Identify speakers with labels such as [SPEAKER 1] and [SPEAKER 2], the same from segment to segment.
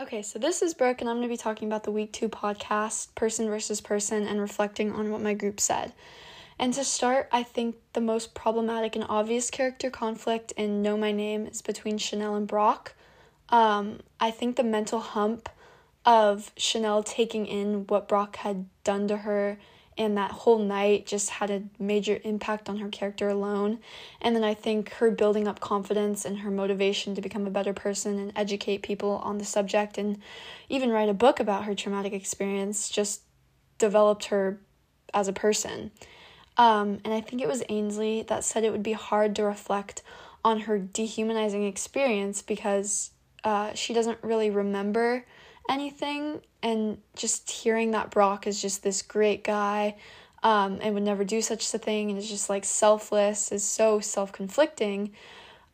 [SPEAKER 1] Okay, so this is Brooke, and I'm going to be talking about the week two podcast, person versus person, and reflecting on what my group said. And to start, I think the most problematic and obvious character conflict in Know My Name is between Chanel and Brock. Um, I think the mental hump of Chanel taking in what Brock had done to her and that whole night just had a major impact on her character alone. And then I think her building up confidence and her motivation to become a better person and educate people on the subject and even write a book about her traumatic experience just developed her as a person. Um, and I think it was Ainsley that said it would be hard to reflect on her dehumanizing experience because uh, she doesn't really remember anything. And just hearing that Brock is just this great guy um, and would never do such a thing and is just like selfless is so self conflicting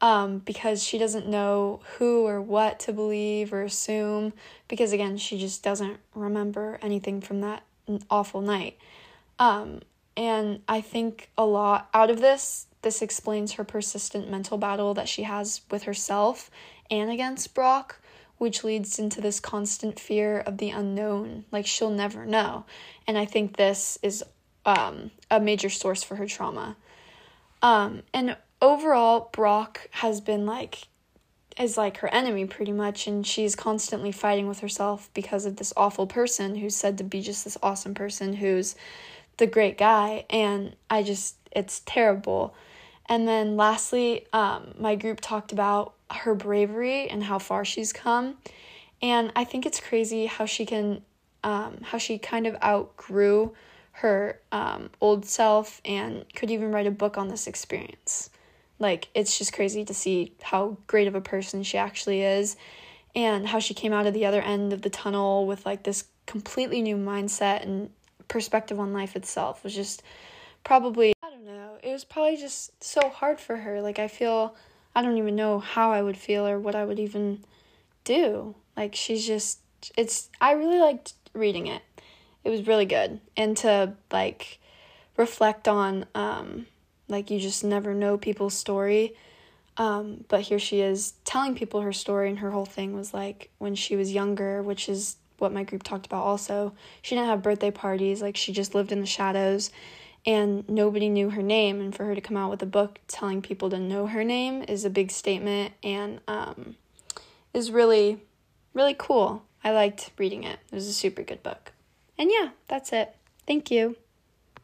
[SPEAKER 1] um, because she doesn't know who or what to believe or assume because, again, she just doesn't remember anything from that awful night. Um, and I think a lot out of this, this explains her persistent mental battle that she has with herself and against Brock, which leads into this constant fear of the unknown. Like she'll never know. And I think this is um, a major source for her trauma. Um, and overall, Brock has been like, is like her enemy pretty much, and she's constantly fighting with herself because of this awful person who's said to be just this awesome person who's the great guy and I just it's terrible. And then lastly, um, my group talked about her bravery and how far she's come. And I think it's crazy how she can um, how she kind of outgrew her um, old self and could even write a book on this experience. Like, it's just crazy to see how great of a person she actually is and how she came out of the other end of the tunnel with like this completely new mindset and perspective on life itself was just probably I don't know. It was probably just so hard for her. Like I feel I don't even know how I would feel or what I would even do. Like she's just it's I really liked reading it. It was really good. And to like reflect on um like you just never know people's story. Um, but here she is telling people her story, and her whole thing was like when she was younger, which is what my group talked about also. She didn't have birthday parties, like she just lived in the shadows and nobody knew her name and for her to come out with a book telling people to know her name is a big statement and um, is really really cool. I liked reading it. It was a super good book. And yeah, that's it. Thank you.